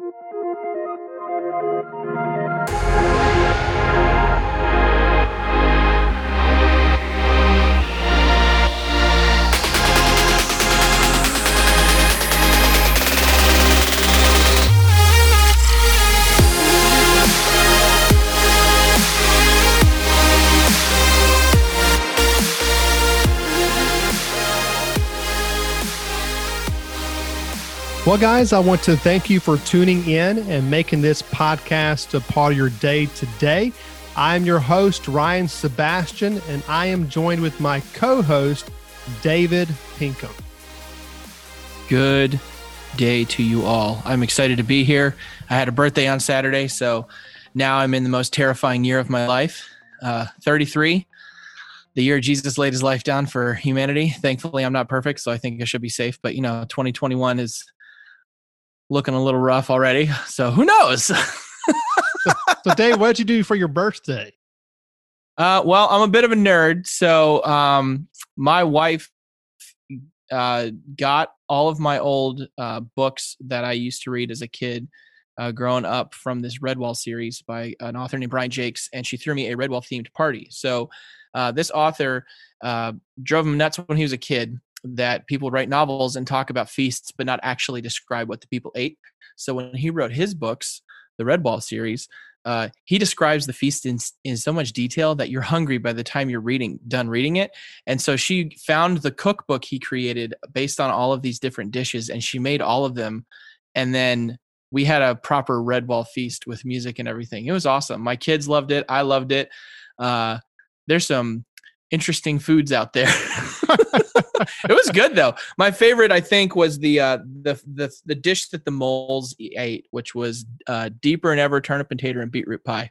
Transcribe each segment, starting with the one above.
Thank you. Well, guys, I want to thank you for tuning in and making this podcast a part of your day today. I'm your host, Ryan Sebastian, and I am joined with my co host, David Pinkham. Good day to you all. I'm excited to be here. I had a birthday on Saturday, so now I'm in the most terrifying year of my life uh, 33 the year Jesus laid his life down for humanity. Thankfully, I'm not perfect, so I think I should be safe. But you know, 2021 is looking a little rough already. So who knows? so, so, Dave, what did you do for your birthday? Uh, well, I'm a bit of a nerd. So um, my wife uh, got all of my old uh, books that I used to read as a kid. Uh, growing up from this Redwall series by an author named Brian Jacques, and she threw me a Redwall themed party. So, uh, this author uh, drove him nuts when he was a kid that people write novels and talk about feasts, but not actually describe what the people ate. So when he wrote his books, the Red Redwall series, uh, he describes the feast in, in so much detail that you're hungry by the time you're reading done reading it. And so she found the cookbook he created based on all of these different dishes and she made all of them. And then we had a proper red Redwall feast with music and everything. It was awesome. My kids loved it. I loved it. Uh, there's some interesting foods out there. it was good though. My favorite, I think, was the uh, the the the dish that the moles ate, which was uh, deeper and ever turnip and tater and beetroot pie.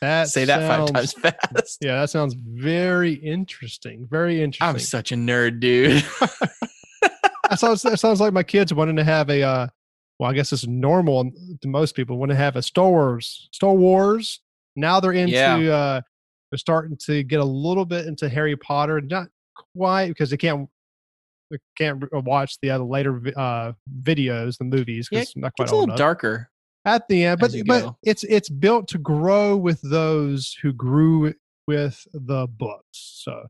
That Say that five times fast. Yeah, that sounds very interesting. Very interesting. I'm such a nerd, dude. that sounds that sounds like my kids wanting to have a. Uh, well, I guess it's normal to most people want to have a Star Wars. Star Wars. Now they're into yeah. uh, they're starting to get a little bit into Harry Potter, not quite because they can't they can't watch the other later uh, videos, the movies, because yeah, not quite it's a little enough. darker at the end. But but it's it's built to grow with those who grew with the books. So,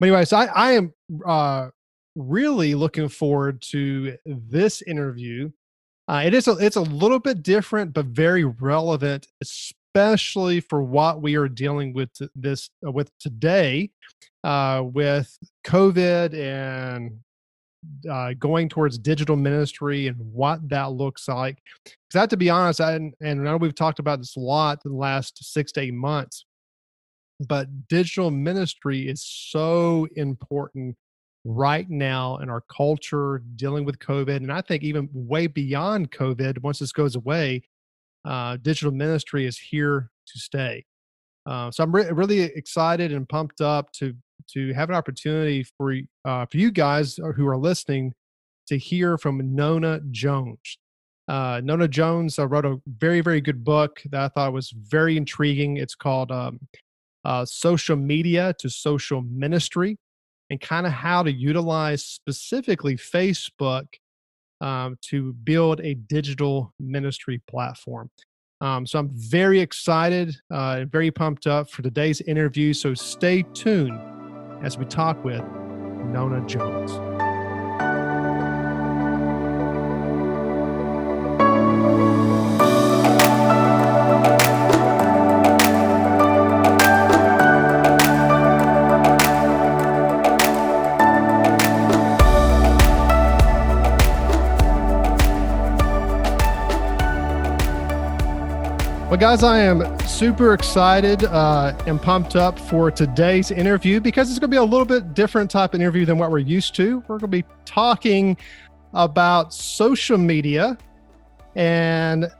but anyways, I I am uh, really looking forward to this interview. Uh, it is a, it's a little bit different, but very relevant, especially for what we are dealing with this uh, with today, uh, with COVID and uh, going towards digital ministry and what that looks like. Because I have to be honest, I, and I know we've talked about this a lot in the last six to eight months, but digital ministry is so important right now in our culture dealing with COVID. And I think even way beyond COVID, once this goes away, uh, digital ministry is here to stay. Uh, so I'm re- really excited and pumped up to to have an opportunity for uh, for you guys uh, who are listening to hear from Nona Jones. Uh, Nona Jones uh, wrote a very very good book that I thought was very intriguing. It's called um, uh, "Social Media to Social Ministry," and kind of how to utilize specifically Facebook um, to build a digital ministry platform. Um, so I'm very excited uh, and very pumped up for today's interview. So stay tuned as we talk with Nona Jones. Well, guys, I am super excited uh, and pumped up for today's interview because it's going to be a little bit different type of interview than what we're used to. We're going to be talking about social media and,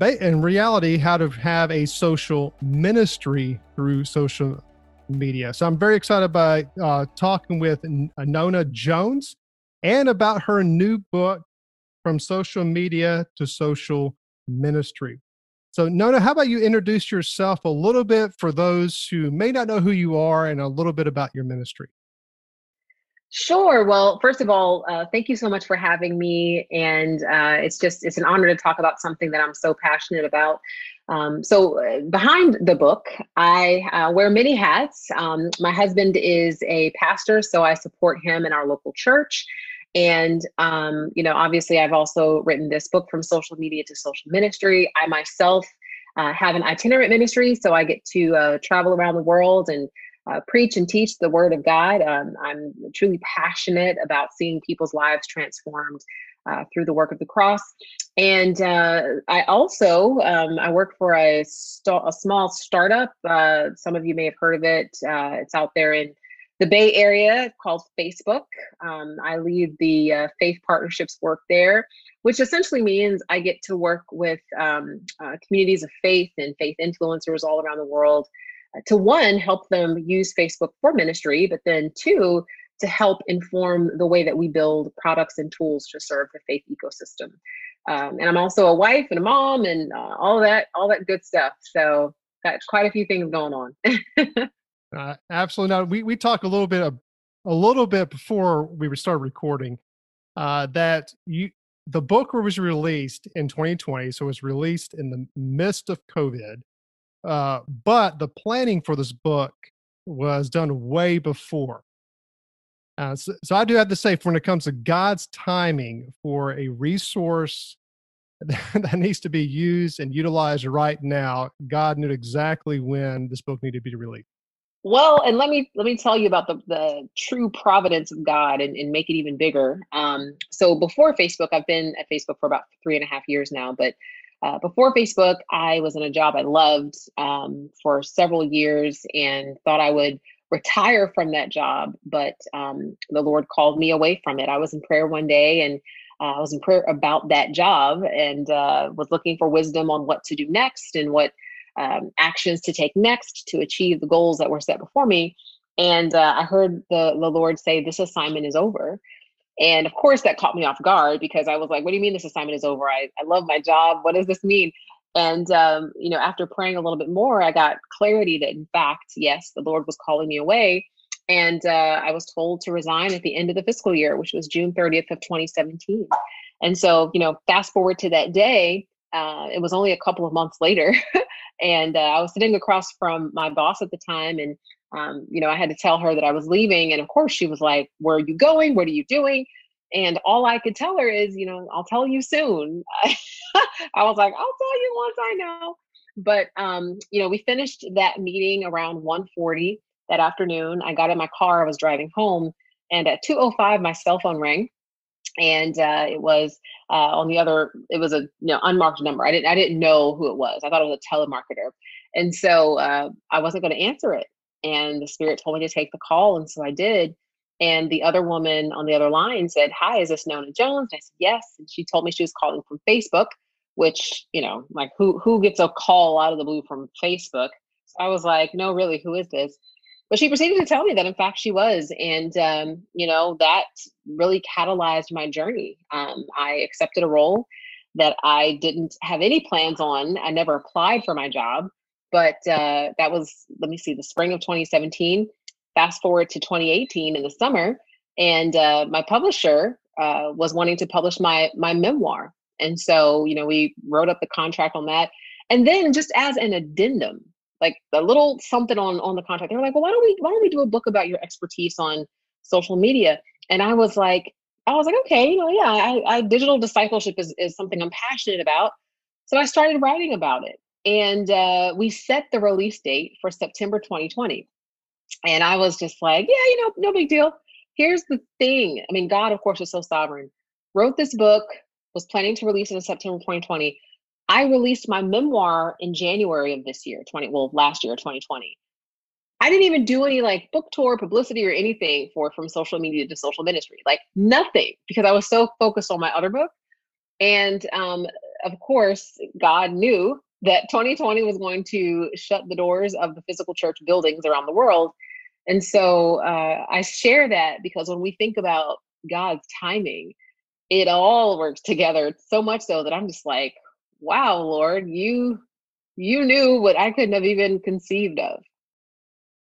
in reality, how to have a social ministry through social media. So I'm very excited by uh, talking with Nona Jones and about her new book, From Social Media to Social Ministry. So, Nona, how about you introduce yourself a little bit for those who may not know who you are and a little bit about your ministry? Sure. Well, first of all, uh, thank you so much for having me, and uh, it's just it's an honor to talk about something that I'm so passionate about. Um, so, uh, behind the book, I uh, wear many hats. Um, my husband is a pastor, so I support him in our local church. And, um, you know, obviously, I've also written this book from social media to social ministry. I myself uh, have an itinerant ministry, so I get to uh, travel around the world and uh, preach and teach the word of God. Um, I'm truly passionate about seeing people's lives transformed uh, through the work of the cross. And uh, I also um, I work for a, st- a small startup. Uh, some of you may have heard of it. Uh, it's out there in the Bay Area called Facebook. Um, I lead the uh, faith partnerships work there, which essentially means I get to work with um, communities of faith and faith influencers all around the world to one, help them use Facebook for ministry, but then two, to help inform the way that we build products and tools to serve the faith ecosystem. Um, and I'm also a wife and a mom and uh, all that, all that good stuff. So got quite a few things going on. uh, absolutely. not. we we talked a little bit of, a little bit before we started recording uh, that you the book was released in 2020, so it was released in the midst of COVID. Uh, but the planning for this book was done way before. Uh, so, so, I do have to say, when it comes to God's timing for a resource that needs to be used and utilized right now, God knew exactly when this book needed to be released. Well, and let me let me tell you about the, the true providence of God and, and make it even bigger. Um, so before Facebook, I've been at Facebook for about three and a half years now, but uh, before Facebook, I was in a job I loved um, for several years and thought I would retire from that job. But um, the Lord called me away from it. I was in prayer one day and uh, I was in prayer about that job and uh, was looking for wisdom on what to do next and what um, actions to take next to achieve the goals that were set before me. And uh, I heard the, the Lord say, This assignment is over. And of course, that caught me off guard because I was like, what do you mean this assignment is over? I, I love my job. What does this mean? And, um, you know, after praying a little bit more, I got clarity that, in fact, yes, the Lord was calling me away. And uh, I was told to resign at the end of the fiscal year, which was June 30th of 2017. And so, you know, fast forward to that day, uh, it was only a couple of months later. and uh, I was sitting across from my boss at the time, and um, you know, I had to tell her that I was leaving. And of course, she was like, Where are you going? What are you doing? And all I could tell her is, you know, I'll tell you soon. I was like, I'll tell you once I know. But um, you know, we finished that meeting around 1:40 that afternoon. I got in my car, I was driving home, and at 2:05 my cell phone rang. And uh, it was uh, on the other. It was a you know unmarked number. I didn't. I didn't know who it was. I thought it was a telemarketer, and so uh, I wasn't going to answer it and the spirit told me to take the call and so i did and the other woman on the other line said hi is this nona jones and i said yes and she told me she was calling from facebook which you know like who who gets a call out of the blue from facebook so i was like no really who is this but she proceeded to tell me that in fact she was and um, you know that really catalyzed my journey. Um, i accepted a role that i didn't have any plans on. I never applied for my job but uh, that was, let me see, the spring of 2017. Fast forward to 2018 in the summer, and uh, my publisher uh, was wanting to publish my my memoir, and so you know we wrote up the contract on that, and then just as an addendum, like a little something on on the contract, they were like, well, why don't we why don't we do a book about your expertise on social media? And I was like, I was like, okay, you know, yeah, I, I digital discipleship is is something I'm passionate about, so I started writing about it and uh, we set the release date for September 2020. And I was just like, yeah, you know, no big deal. Here's the thing. I mean, God, of course, is so sovereign. Wrote this book, was planning to release it in September 2020. I released my memoir in January of this year, 20, well, last year, 2020. I didn't even do any like book tour publicity or anything for from social media to social ministry, like nothing, because I was so focused on my other book. And um, of course, God knew that 2020 was going to shut the doors of the physical church buildings around the world. And so uh, I share that because when we think about God's timing, it all works together so much so that I'm just like, wow, Lord, you you knew what I couldn't have even conceived of.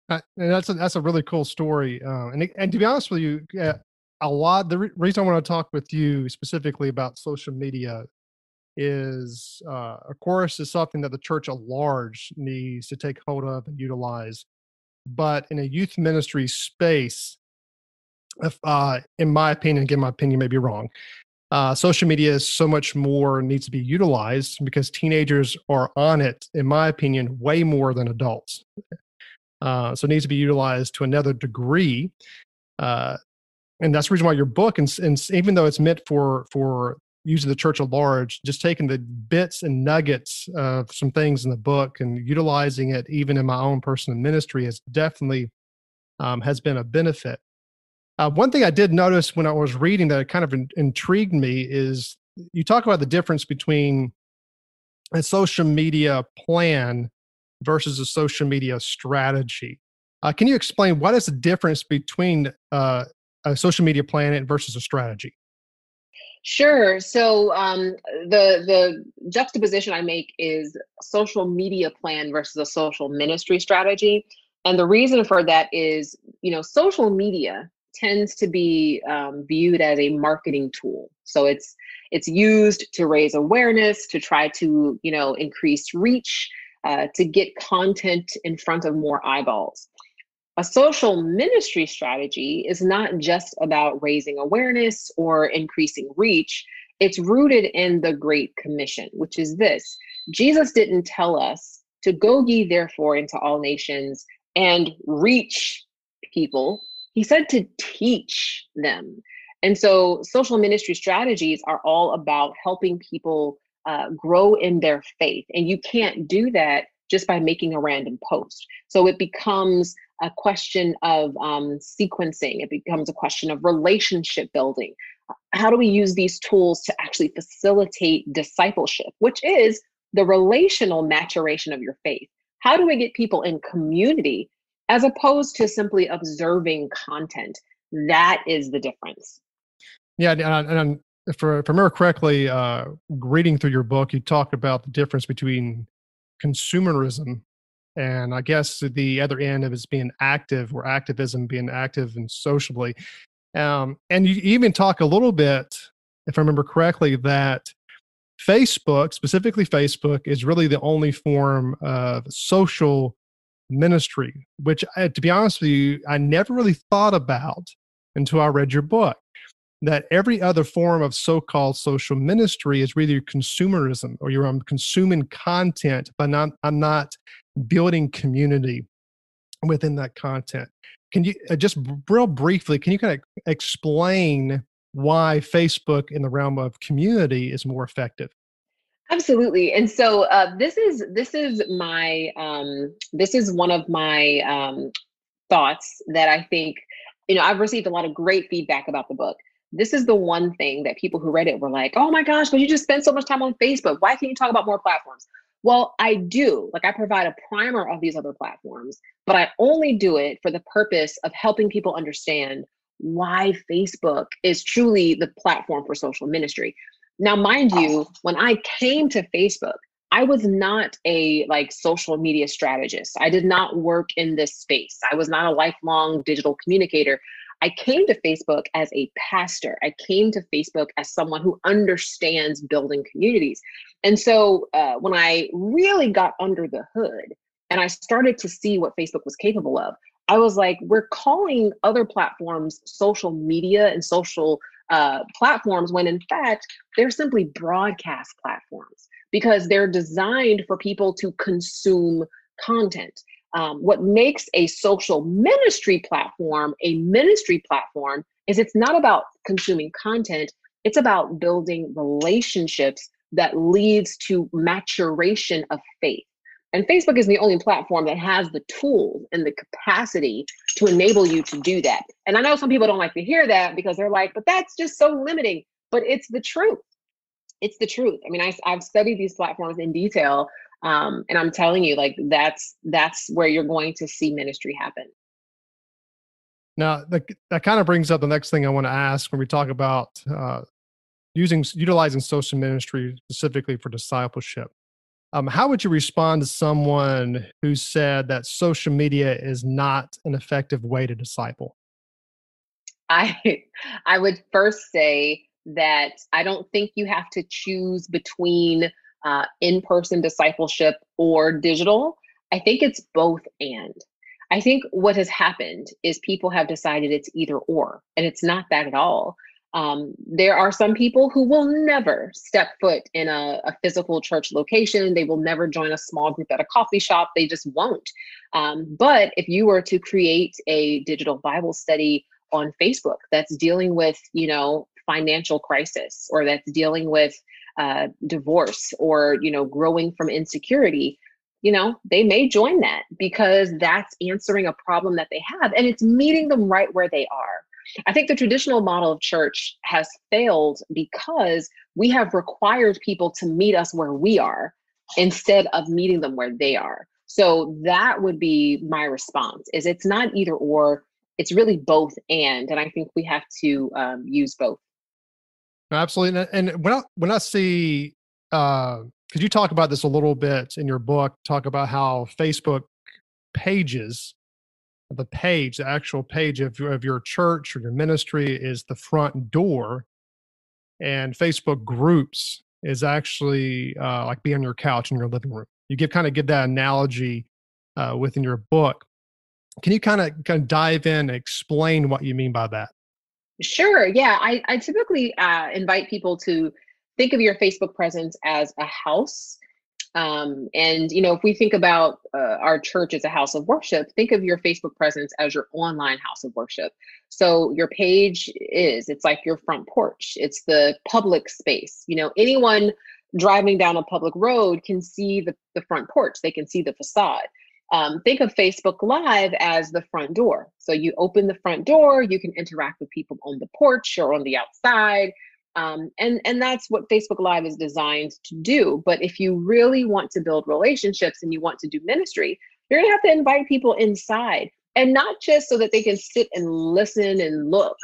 Uh, and that's a, that's a really cool story. Uh, and and to be honest with you, uh, a lot. The re- reason I want to talk with you specifically about social media is, uh, of course, is something that the church at large needs to take hold of and utilize. But in a youth ministry space, if, uh, in my opinion, again, my opinion may be wrong. Uh, social media is so much more needs to be utilized because teenagers are on it, in my opinion, way more than adults. Uh, so it needs to be utilized to another degree. Uh, and that's the reason why your book, and, and even though it's meant for for using the church at large, just taking the bits and nuggets of some things in the book and utilizing it even in my own personal ministry has definitely um, has been a benefit. Uh, one thing I did notice when I was reading that kind of in, intrigued me is you talk about the difference between a social media plan versus a social media strategy. Uh, can you explain what is the difference between uh, a social media plan versus a strategy? Sure. So um, the the juxtaposition I make is social media plan versus a social ministry strategy, and the reason for that is you know social media tends to be um, viewed as a marketing tool. So it's it's used to raise awareness, to try to you know increase reach, uh, to get content in front of more eyeballs a social ministry strategy is not just about raising awareness or increasing reach. It's rooted in the Great Commission, which is this Jesus didn't tell us to go ye therefore into all nations and reach people. He said to teach them. And so social ministry strategies are all about helping people uh, grow in their faith. And you can't do that just by making a random post. So it becomes a question of um, sequencing, it becomes a question of relationship building. How do we use these tools to actually facilitate discipleship, which is the relational maturation of your faith? How do we get people in community as opposed to simply observing content? That is the difference. Yeah, and, and if, I remember correctly, uh, reading through your book, you talk about the difference between consumerism and i guess the other end of it is being active or activism being active and socially um, and you even talk a little bit if i remember correctly that facebook specifically facebook is really the only form of social ministry which to be honest with you i never really thought about until i read your book that every other form of so-called social ministry is really consumerism or you're um, consuming content but not i'm not building community within that content. Can you uh, just real briefly can you kind of explain why facebook in the realm of community is more effective absolutely and so uh, this is this is my um, this is one of my um, thoughts that i think you know i've received a lot of great feedback about the book this is the one thing that people who read it were like, oh my gosh, but you just spend so much time on Facebook. Why can't you talk about more platforms? Well, I do. Like, I provide a primer of these other platforms, but I only do it for the purpose of helping people understand why Facebook is truly the platform for social ministry. Now, mind you, when I came to Facebook, I was not a like social media strategist. I did not work in this space. I was not a lifelong digital communicator. I came to Facebook as a pastor. I came to Facebook as someone who understands building communities. And so uh, when I really got under the hood and I started to see what Facebook was capable of, I was like, we're calling other platforms social media and social uh, platforms when in fact they're simply broadcast platforms because they're designed for people to consume content. Um, what makes a social ministry platform a ministry platform is it's not about consuming content it's about building relationships that leads to maturation of faith and facebook is the only platform that has the tools and the capacity to enable you to do that. And i know some people don't like to hear that because they're like but that's just so limiting. But it's the truth. It's the truth. I mean I, i've studied these platforms in detail um, and i'm telling you like that's that's where you're going to see ministry happen. Now that, that kind of brings up the next thing i want to ask when we talk about uh, using utilizing social ministry specifically for discipleship Um, how would you respond to someone who said that social media is not an effective way to disciple? I I would first say that I don't think you have to choose between uh, in-person discipleship or digital. I think it's both and. I think what has happened is people have decided it's either or, and it's not that at all. Um, there are some people who will never step foot in a, a, physical church location. They will never join a small group at a coffee shop. They just won't. Um, but if you were to create a digital Bible study on Facebook that's dealing with, you know, financial crisis or that's dealing with uh, divorce or, you know, growing from insecurity, you know, they may join that because that's answering a problem that they have and it's meeting them right where they are. I think the traditional model of church has failed because we have required people to meet us where we are instead of meeting them where they are. So that would be my response is it's not either or, it's really both and. And I think we have to um, use both. Absolutely. And when I, when I see, uh, could you talk about this a little bit in your book, talk about how Facebook pages the page, the actual page of, of your church or your ministry is the front door. And Facebook groups is actually uh, like being on your couch in your living room. You give kind of give that analogy uh, within your book. Can you kind of kind of dive in and explain what you mean by that? Sure. Yeah, I, I typically uh, invite people to think of your Facebook presence as a house um, and you know, if we think about uh, our church as a house of worship, think of your Facebook presence as your online house of worship. So your page is it's like your front porch. It's the public space. You know, anyone driving down a public road can see the, the front porch. They can see the facade. Um, think of Facebook Live as the front door. So you open the front door, you can interact with people on the porch or on the outside. Um, and and that's what facebook live is designed to do but if you really want to build relationships and you want to do ministry you're going to have to invite people inside and not just so that they can sit and listen and look.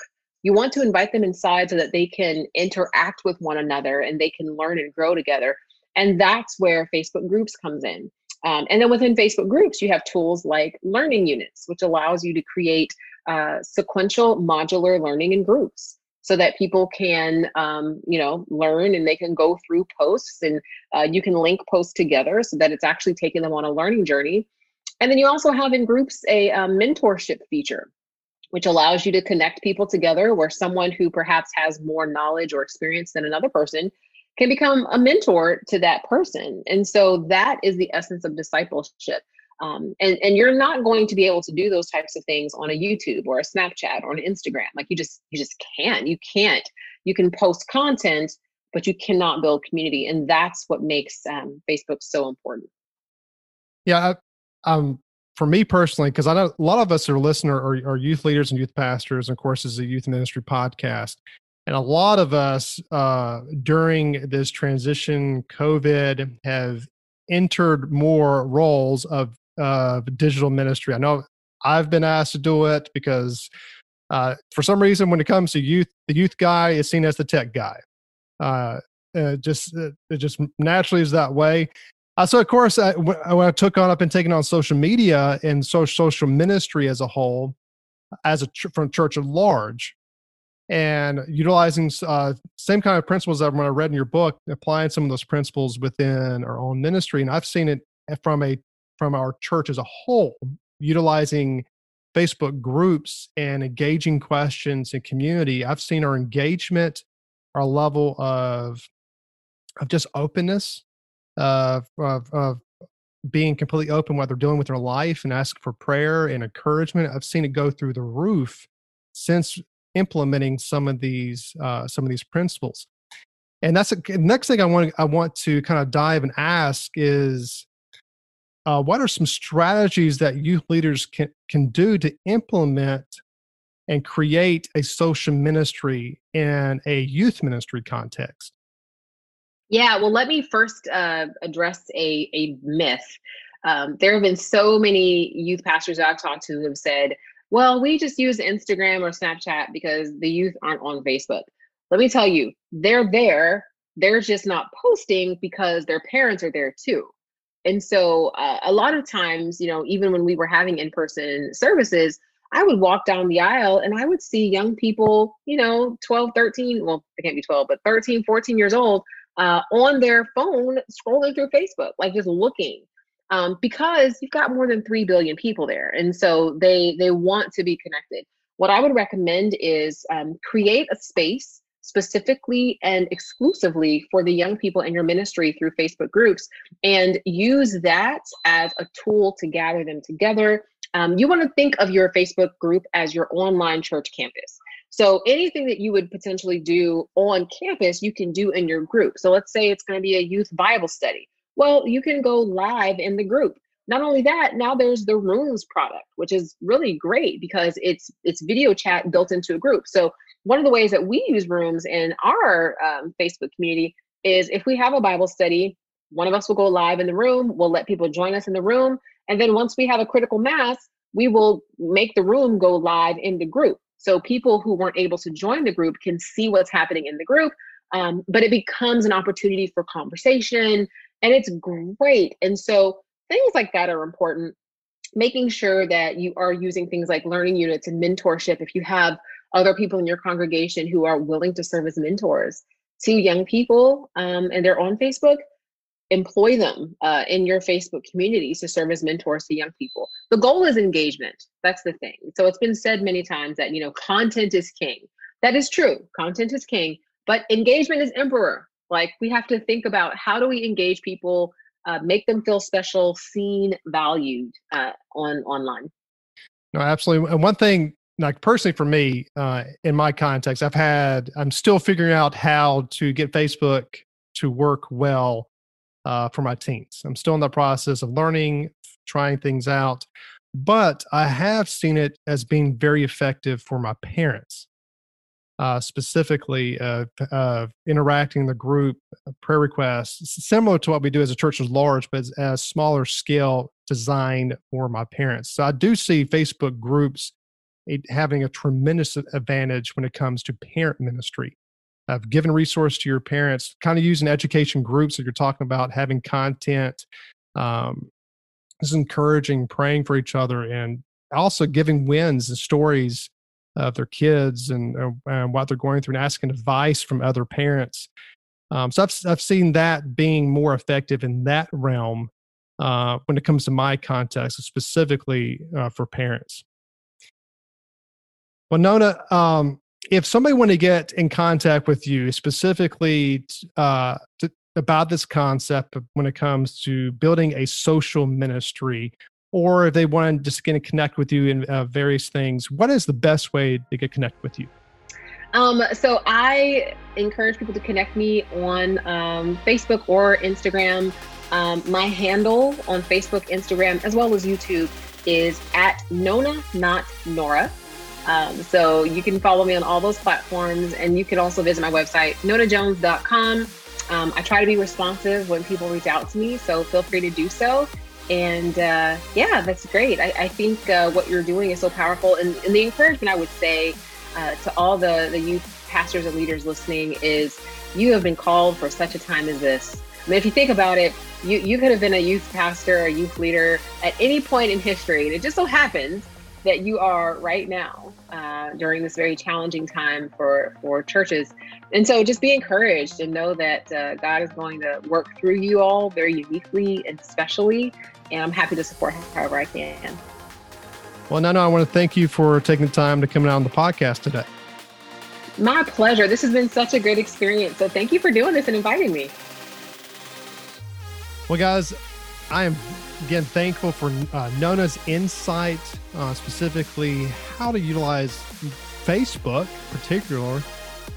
You want to invite them inside so that they can interact with one another and they can learn and grow together and that's where facebook groups comes in. Um, and then within facebook groups you have tools like learning units which allows you to create uh, sequential modular learning in groups so that people can um, you know learn and they can go through posts and uh, you can link posts together so that it's actually taking them on a learning journey. And then you also have in groups a, a mentorship feature which allows you to connect people together where someone who perhaps has more knowledge or experience than another person can become a mentor to that person. And so that is the essence of discipleship um, and and you're not going to be able to do those types of things on a youtube or a snapchat or an instagram. Like you just you just can't. You can't. You can post content but you cannot build community and that's what makes um, facebook so important. Yeah um for me personally because i know a lot of us are listener or are youth leaders and youth pastors and of course is a youth ministry podcast. And a lot of us uh, during this transition covid have entered more roles of uh, digital ministry. I know I've been asked to do it because uh, for some reason, when it comes to youth, the youth guy is seen as the tech guy. Uh, it just it, it just naturally is that way. Uh, so of course, I, when I took on I've been taking on social media and so, social ministry as a whole, as a from church at large, and utilizing uh, same kind of principles that when I read in your book, applying some of those principles within our own ministry, and I've seen it from a from our church as a whole, utilizing Facebook groups and engaging questions and community, I've seen our engagement, our level of of just openness, of, of, of being completely open what they're dealing with their life and ask for prayer and encouragement. I've seen it go through the roof since implementing some of these uh, some of these principles. And that's the next thing I want I want to kind of dive and ask is uh, what are some strategies that youth leaders can, can do to implement and create a social ministry in a youth ministry context? Yeah, well, let me first uh, address a, a myth. Um, there have been so many youth pastors I've talked to who have said, well, we just use Instagram or Snapchat because the youth aren't on Facebook. Let me tell you, they're there. They're just not posting because their parents are there too And so uh, a lot of times, you know, even when we were having in person services, I would walk down the aisle and I would see young people, you know, 12, 13, well, they can't be 12, but 13, 14 years old uh, on their phone scrolling through Facebook, like just looking. Um, because you've got more than 3 billion people there. And so they they want to be connected. What I would recommend is um, create a space specifically and exclusively for the young people in your ministry through Facebook groups and use that as a tool to gather them together. Um, you want to think of your Facebook group as your online church campus. So anything that you would potentially do on campus, you can do in your group. So let's say it's going to be a youth Bible study. Well, you can go live in the group. Not only that, now there's the Rooms product, which is really great because it's it's video chat built into a group. So one of the ways that we use rooms in our um, Facebook community is if we have a Bible study, one of us will go live in the room, we'll let people join us in the room. And then once we have a critical mass, we will make the room go live in the group. So people who weren't able to join the group can see what's happening in the group. Um, but it becomes an opportunity for conversation and it's great. And so things like that are important. Making sure that you are using things like learning units and mentorship. If you have other people in your congregation who are willing to serve as mentors to young people um, and they're on Facebook, employ them uh, in your Facebook communities to serve as mentors to young people. The goal is engagement. That's the thing. So it's been said many times that, you know, content is king. That is true. Content is king, but engagement is emperor. Like we have to think about how do we engage people, uh, make them feel special, seen, valued uh, on online. No, absolutely. And one thing like personally for me uh, in my context i've had i'm still figuring out how to get facebook to work well uh, for my teens. I'm still in the process of learning trying things out but i have seen it as being very effective for my parents uh, specifically uh, uh, interacting in the group uh, prayer requests similar to what we do as a church as large but as, as smaller scale designed for my parents. So i do see facebook groups having a tremendous advantage when it comes to parent ministry. Of giving resource to your parents kind of using education groups that you're talking about having content um, just encouraging praying for each other and also giving wins and stories of their kids and, uh, and what they're going through and asking advice from other parents. Um, so I've, I've seen that being more effective in that realm uh, when it comes to my context specifically uh, for parents well, Nona, um, if somebody want to get in contact with you specifically uh, about this concept when it comes to building a social ministry, or if they want to just get to connect with you in uh, various things, what is the best way to get connected with you? Um, so I encourage people to connect me on um, Facebook or Instagram. Um, my handle on Facebook, Instagram, as well as YouTube is at Nona, not Nora. Um, so you can follow me on all those platforms, and you can also visit my website, nonajones.com. Um, I try to be responsive when people reach out to me, so feel free to do so. And uh, yeah, that's great. I, I think uh, what you're doing is so powerful. And, and the encouragement I would say uh, to all the, the youth pastors and leaders listening is you have been called for such a time as this. I mean, if you think about it, you, you could have been a youth pastor, a youth leader at any point in history. And it just so happens that you are right now uh, during this very challenging time for for churches. And so, just be encouraged and know that uh, God is going to work through you all very uniquely and specially. And I'm happy to support however I can. Well, no, no, I want to thank you for taking the time to come out on the podcast today. My pleasure. This has been such a great experience. So, thank you for doing this and inviting me. Well, guys, I am again thankful for uh, Nona's insight, uh, specifically how to utilize Facebook, in particular,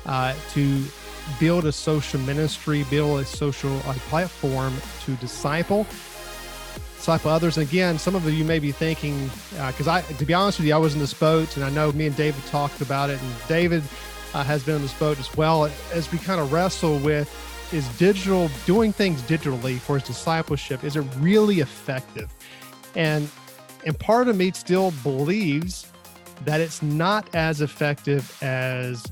uh, to build a social ministry, build a social uh, platform to disciple, disciple others. And again, some of you may be thinking, because uh, I, to be honest with you, I was in this boat, and I know me and David talked about it, and David uh, has been in this boat as well as we kind of wrestle with is digital doing things digitally for his discipleship is it really effective and and part of me still believes that it's not as effective as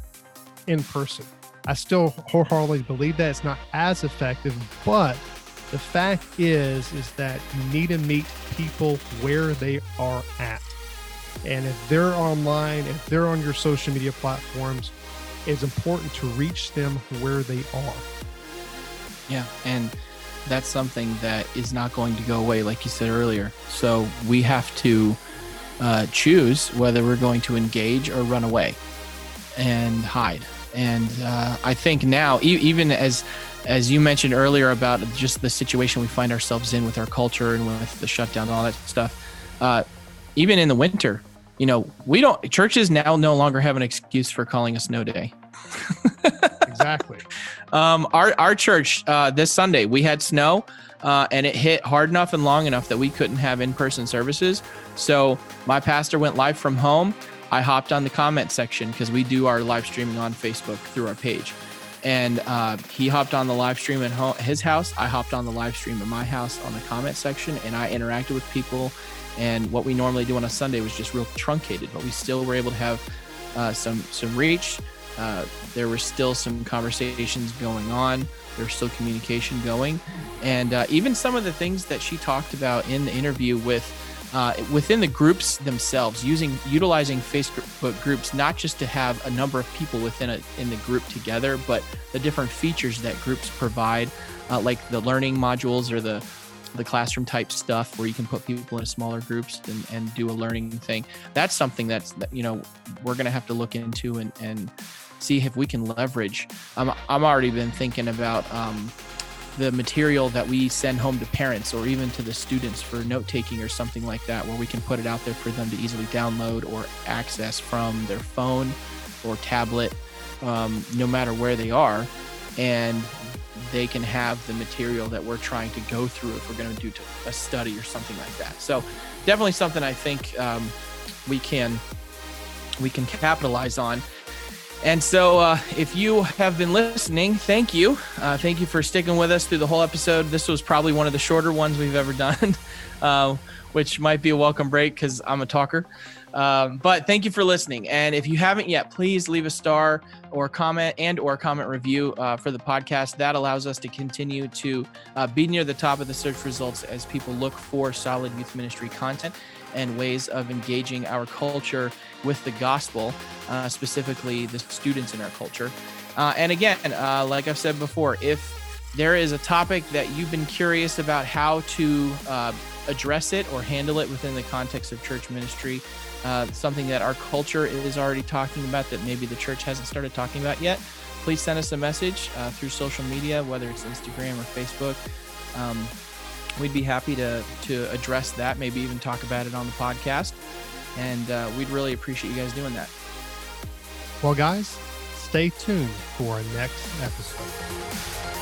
in person i still wholeheartedly believe that it's not as effective but The fact is, is that you need to meet people where they are at. And if they're online, if they're on your social media platforms, it's important to reach them where they are. Yeah. And that's something that is not going to go away, like you said earlier. So we have to uh, choose whether we're going to engage or run away and hide. And uh, I think now, e- even as as you mentioned earlier about just the situation we find ourselves in with our culture and with the shutdown and all that stuff, uh, even in the winter, you know, we don't churches now no longer have an excuse for calling a snow day. exactly. Um, our our church uh, this Sunday we had snow, uh, and it hit hard enough and long enough that we couldn't have in person services. So my pastor went live from home. I hopped on the comment section because we do our live streaming on Facebook through our page. And uh, he hopped on the live stream at his house. I hopped on the live stream at my house on the comment section, and I interacted with people. And what we normally do on a Sunday was just real truncated, but we still were able to have uh, some some reach. Uh, there were still some conversations going on. There's still communication going, and uh, even some of the things that she talked about in the interview with uh, within the groups themselves, using utilizing Facebook groups not just to have a number of people within a in the group together, but the different features that groups provide, uh, like the learning modules or the the classroom type stuff where you can put people in smaller groups and, and do a learning thing. That's something that's you know we're to have to look into and and see if we can leverage. I'm I'm already been thinking about. Um, the material that we send home to parents or even to the students for note taking or something like that, where we can put it out there for them to easily download or access from their phone or tablet, um, no matter where they are. And they can have the material that we're trying to go through if we're going to do a study or something like that. So, definitely something I think um, we can we can capitalize on. And so, uh, if you have been listening, thank you. Uh, thank you for sticking with us through the whole episode. This was probably one of the shorter ones we've ever done, uh, which might be a welcome break because I'm a talker. Um, but thank you for listening. And if you haven't yet, please leave a star or comment and or comment review uh, for the podcast. That allows us to continue to uh, be near the top of the search results as people look for solid youth ministry content and ways of engaging our culture with the gospel, uh, specifically the students in our culture. Uh, and again, uh, like I've said before, if there is a topic that you've been curious about how to uh, address it or handle it within the context of church ministry, uh, something that our culture is already talking about that maybe the church hasn't started talking about yet, please send us a message uh, through social media, whether it's Instagram or Facebook. Um, we'd be happy to to address that, maybe even talk about it on the podcast, and uh, we'd really appreciate you guys doing that. Well, guys, stay tuned for our next episode.